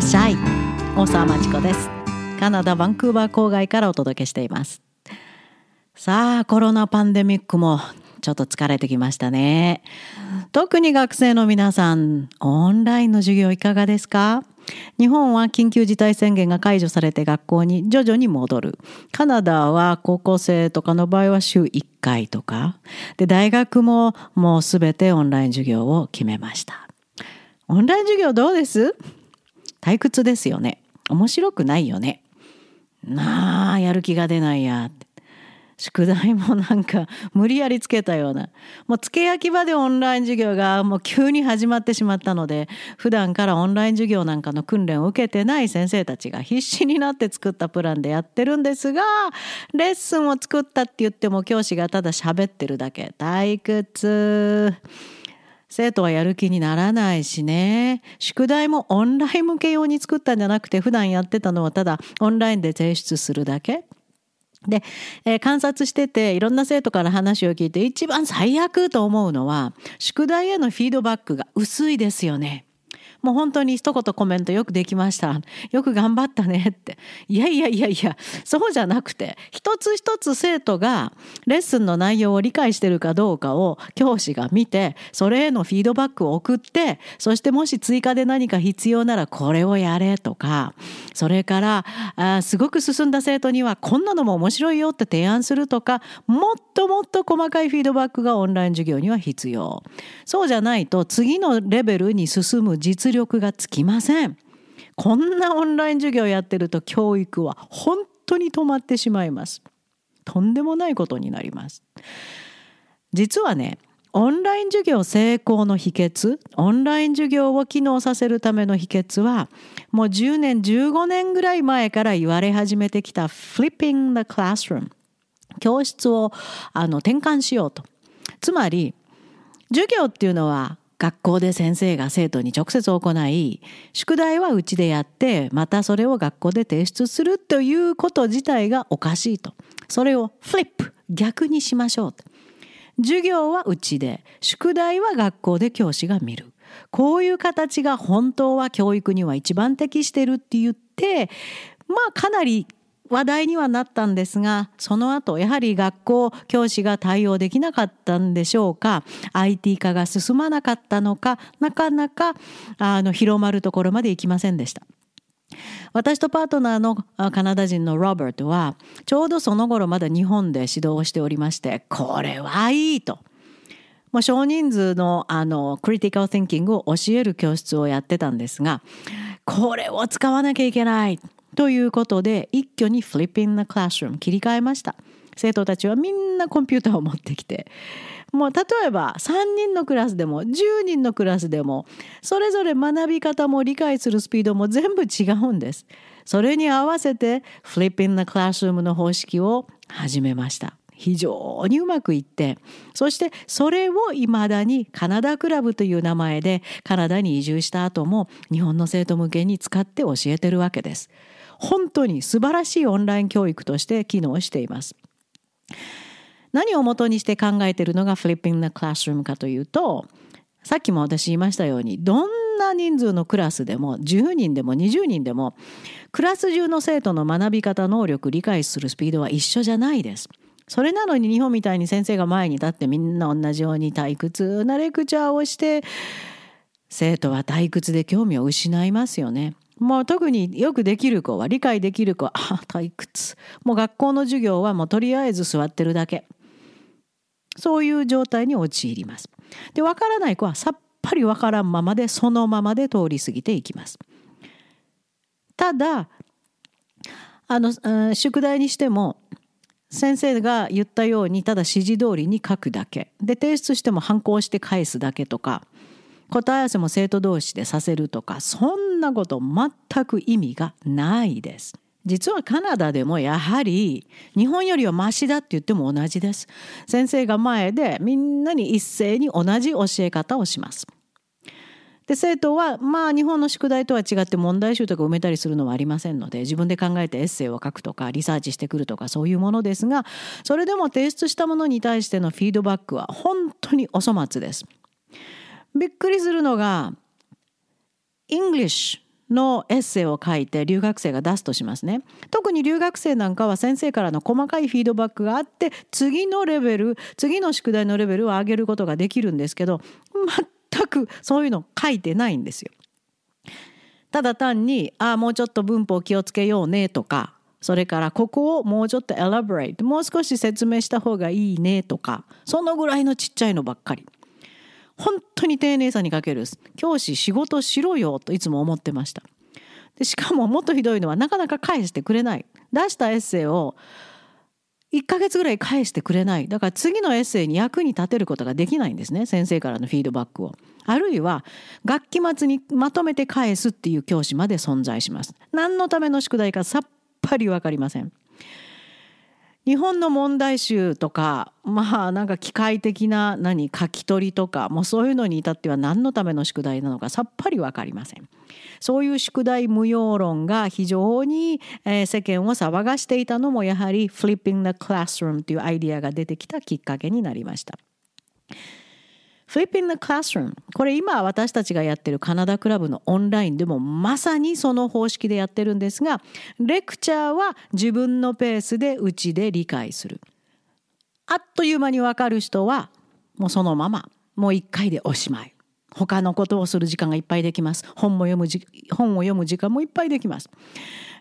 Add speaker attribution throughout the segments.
Speaker 1: っしゃい大沢まちこですカナダバンクーバー郊外からお届けしていますさあコロナパンデミックもちょっと疲れてきましたね特に学生の皆さんオンラインの授業いかがですか？日本は緊急事態宣言が解除されて学校に徐々に戻る。カナダは高校生とかの場合は週1回とか。で、大学ももうすべてオンライン授業を決めました。オンライン授業どうです？退屈ですよね。面白くないよね。なあ、やる気が出ないやって。宿題もなんか無理やりつけたようなもうつけ焼き場でオンライン授業がもう急に始まってしまったので普段からオンライン授業なんかの訓練を受けてない先生たちが必死になって作ったプランでやってるんですがレッスンを作ったって言っても教師がただ喋ってるだけ退屈。生徒はやる気にならないしね宿題もオンライン向け用に作ったんじゃなくて普段やってたのはただオンラインで提出するだけで、えー、観察してていろんな生徒から話を聞いて一番最悪と思うのは宿題へのフィードバックが薄いですよね。もう本当に一言コメントよくできました。よく頑張ったねって。いやいやいやいや、そうじゃなくて、一つ一つ生徒がレッスンの内容を理解してるかどうかを教師が見て、それへのフィードバックを送って、そしてもし追加で何か必要ならこれをやれとか、それからあすごく進んだ生徒にはこんなのも面白いよって提案するとか、もっともっと細かいフィードバックがオンライン授業には必要。そうじゃないと次のレベルに進む実力がつきません。こんなオンライン授業やってると教育は本当に止まってしまいます。とんでもないことになります。実はねオンライン授業成功の秘訣オンライン授業を機能させるための秘訣はもう10年15年ぐらい前から言われ始めてきた Flipping the Classroom 教室をあの転換しようと。つまり授業っていうのは学校で先生が生徒に直接行い宿題はうちでやってまたそれを学校で提出するということ自体がおかしいと。それをフリップ逆にしましょうと。授業はうちで宿題は学校で教師が見る。こういう形が本当は教育には一番適してるって言ってまあかなり話題にはなったんですがその後やはり学校教師が対応できなかったんでしょうか？IT 化が進まなかったのかなかなかあの広まるところまでいきませんでした。私とパートナーのカナダ人のロバートはちょうどその頃まだ日本で指導をしておりましてこれはいいと。もう少人数のあのクリティカル・ティンキングを教える教室をやってたんですがこれを使わなきゃいけないということで一挙に Flipping the Classroom 切り替えました。生徒たちはみんなコンピューターを持ってきて。もう例えば3人のクラスでも10人のクラスでもそれぞれ学び方も理解するスピードも全部違うんです。それに合わせて Flipping the Classroom の方式を始めました。非常にうまくいって。そしてそれをいまだにカナダクラブという名前でカナダに移住した後も日本の生徒向けに使って教えてるわけです。本当に素晴らしいオンライン教育として機能しています。何をもとにして考えているのが Flipping the Classroom かというとさっきも私言いましたようにどんな人数のクラスでも10人でも20人でもクラス中の生徒の学び方能力理解するスピードは一緒じゃないです。それなのに日本みたいに先生が前に立ってみんな同じように退屈なレクチャーをして生徒は退屈で興味を失いますよね。もう特によくできる子は理解できる子は 退屈もう学校の授業はもうとりあえず座ってるだけそういう状態に陥ります。で分からない子はさっぱり分からんままでそのままで通り過ぎていきます。ただあのうん宿題にしても先生が言ったようにただ指示通りに書くだけで提出しても反抗して返すだけとか答え合わせも生徒同士でさせるとかそんなこと全く意味がないです。実はカナダでもやはり日本よりはマシだって言っても同じです。先生が前でみんなに一斉に同じ教え方をします。で生徒はまあ日本の宿題とは違って問題集とか埋めたりするのはありませんので自分で考えてエッセイを書くとかリサーチしてくるとかそういうものですがそれでも提出したものに対してのフィードバックは本当にお粗末です。びっくりするのが English のエッセイを書いて留学生が出すとしますね。特に留学生なんかは先生からの細かいフィードバックがあって次のレベル次の宿題のレベルを上げることができるんですけど全くそういうの書いてないんですよ。ただ単に「ああもうちょっと文法気をつけようね」とかそれからここをもうちょっと elaborate もう少し説明した方がいいねとかそのぐらいのちっちゃいのばっかり。本当に丁寧さに欠ける教師仕事しろよといつも思ってました。でしかももっとひどいのはなかなか返してくれない。出したエッセイを1ヶ月ぐらい返してくれない。だから次のエッセイに役に立てることができないんですね。先生からのフィードバックを。あるいは学期末にまとめて返すっていう教師まで存在します。何のための宿題かさっぱり分かりません。日本の問題集とかまあなんか機械的な何書き取りとかもうそういうのに至っては何のための宿題なのかさっぱり分かりません。そういう宿題無用論が非常に、え、世間を騒がしていたのもやはり Flipping the Classroom というアイディアが出てきたきっかけになりました。Flip in the Classroom これ今私たちがやってるカナダクラブのオンラインでもまさにその方式でやってるんですがレクチャーは自分のペースでうちで理解する。あっという間に分かる人はもうそのままもう一回でおしまい。他のことをする時間がいっぱいできます。本も読む本を読む時間もいっぱいできます。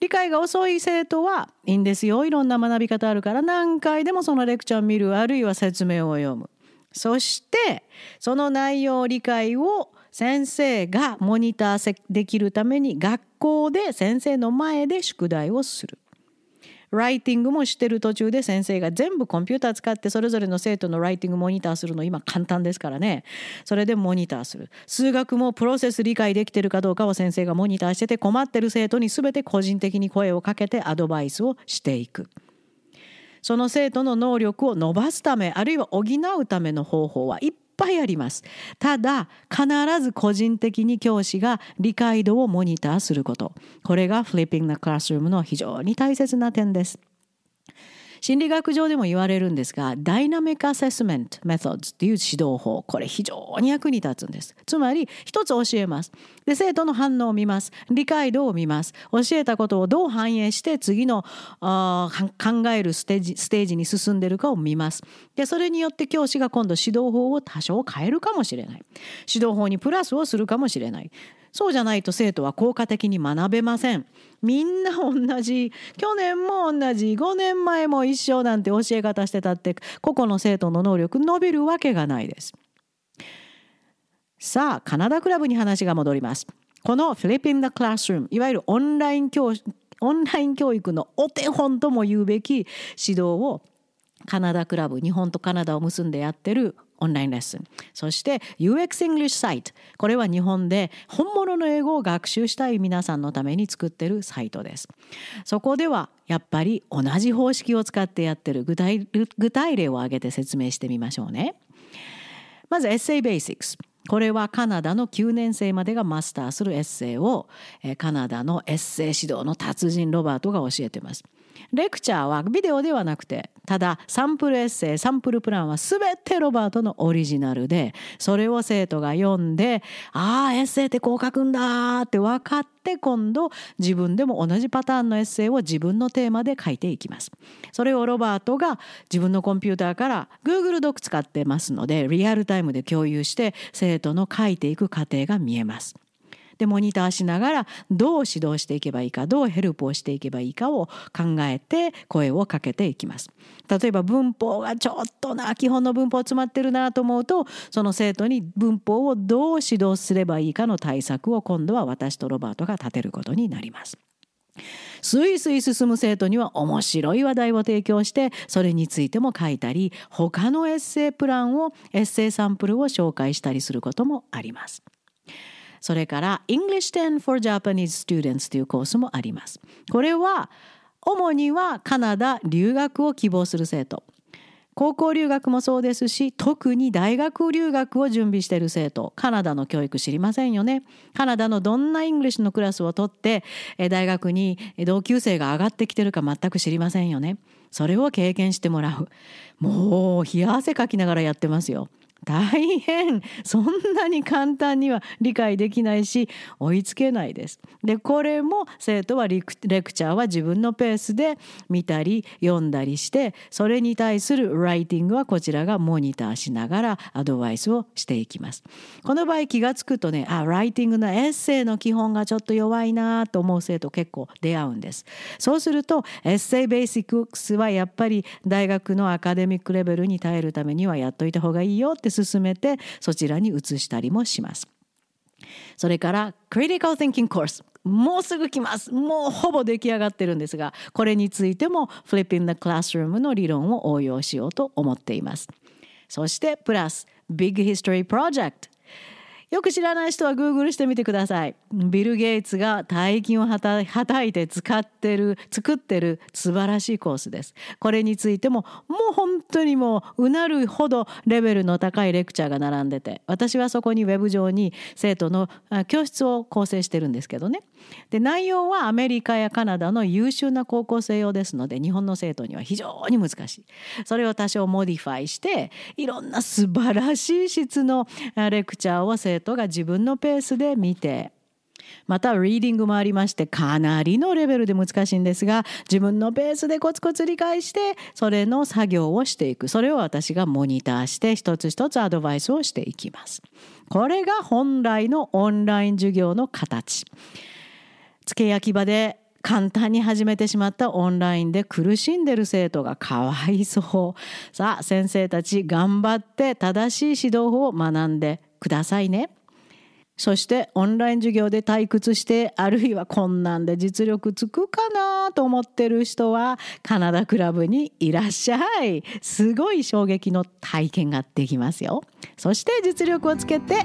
Speaker 1: 理解が遅い生徒はいいんですよ。いろんな学び方あるから何回でもそのレクチャーを見るあるいは説明を読む。そしてその内容理解を先生がモニターできるために学校で先生の前で宿題をする。ライティングもしてる途中で先生が全部コンピューター使ってそれぞれの生徒のライティングモニターするの今簡単ですからねそれでモニターする数学もプロセス理解できてるかどうかを先生がモニターしてて困ってる生徒に全て個人的に声をかけてアドバイスをしていく。その生徒の能力を伸ばすためあるいは補うための方法はいっぱいあります。ただ必ず個人的に教師が理解度をモニターすることこれがフリッピングなクラスルームの非常に大切な点です。心理学上でも言われるんですがダイナミックアセスメントメソッドっていう指導法これ非常に役に立つんです。つまり一つ教えます。で生徒の反応を見ます。理解度を見ます。教えたことをどう反映して次のあ考えるステージステージに進んでるかを見ます。でそれによって教師が今度指導法を多少変えるかもしれない。指導法にプラスをするかもしれない。そうじゃないと生徒は効果的に学べません。みんな同じ、去年も同じ、5年前も一緒なんて教え方してたって、個々の生徒の能力伸びるわけがないです。さあ、カナダクラブに話が戻ります。この Flip in the Classroom、いわゆるオンライン教オンライン教育のお手本とも言うべき指導をカナダクラブ日本とカナダを結んでやってるオンラインレッスンそして UX English Site. これは日本で本物の英語を学習したい皆さんのために作ってるサイトです。そこではやっぱり同じ方式を使ってやってる具体具体例を挙げて説明してみましょうね。まず Essay Basics. これはカナダの9年生までがマスターするエッセイをカナダのエッセイ指導の達人ロバートが教えてます。レクチャーはビデオではなくてただサンプルエッセイサンプルプランは全てロバートのオリジナルでそれを生徒が読んでああエッセイってこう書くんだって分かって今度自分でも同じパターンのエッセイを自分のテーマで書いていきます。それをロバートが自分のコンピューターから Google ドック使ってますのでリアルタイムで共有して生徒の書いていく過程が見えます。でモニターしながらどう指導していけばいいかどうヘルプをしていけばいいかを考えて声をかけていきます。例えば文法がちょっとな基本の文法詰まってるなと思うとその生徒に文法をどう指導すればいいかの対策を今度は私とロバートが立てることになります。スイスイ進む生徒には面白い話題を提供してそれについても書いたり他のエッセイプランをエッセイサンプルを紹介したりすることもあります。それから English 10 for Japanese Students というコースもあります。これは主にはカナダ留学を希望する生徒。高校留学もそうですし特に大学留学を準備している生徒。カナダの教育知りませんよね。カナダのどんな English のクラスを取って大学に同級生が上がってきてるか全く知りませんよね。それを経験してもらう。もう冷や汗かきながらやってますよ。大変そんなに簡単には理解できないし追いつけないです。でこれも生徒はレクチャーは自分のペースで見たり読んだりしてそれに対するライティングはこちらがモニターしながらアドバイスをしていきます。この場合気が付くとねあライティングのエッセイの基本がちょっと弱いなと思う生徒結構出会うんです。そうするとエッセイベーシックスはやっぱり大学のアカデミックレベルに耐えるためにはやっといた方がいいよって進めてそちらに移したりもします。それから Critical Thinking Course もうすぐ来ます。もうほぼ出来上がってるんですがこれについても Flipping the Classroom の理論を応用しようと思っています。そしてプラス Big History Project よく知らない人はグーグルしてみてください。ビル・ゲイツが大金をはたいて使ってる、作ってる素晴らしいコースです。これについてももう本当にもううなるほどレベルの高いレクチャーが並んでて、私はそこにウェブ上に生徒の教室を構成してるんですけどね。で、内容はアメリカやカナダの優秀な高校生用ですので、日本の生徒には非常に難しい。それを多少 modify して、いろんな素晴らしい質のレクチャーを生徒が自分のペースで見てまたリーディングもありましてかなりのレベルで難しいんですが自分のペースでコツコツ理解してそれの作業をしていく。それを私がモニターして一つ一つアドバイスをしていきます。これが本来のオンライン授業の形。付け焼き刃で簡単に始めてしまったオンラインで苦しんでる生徒がかわいそう。さあ先生たち頑張って正しい指導法を学んでくださいね。そしてオンライン授業で退屈してあるいはこんなんで実力つくかなと思ってる人はカナダクラブにいらっしゃい。すごい衝撃の体験ができますよ。そして実力をつけて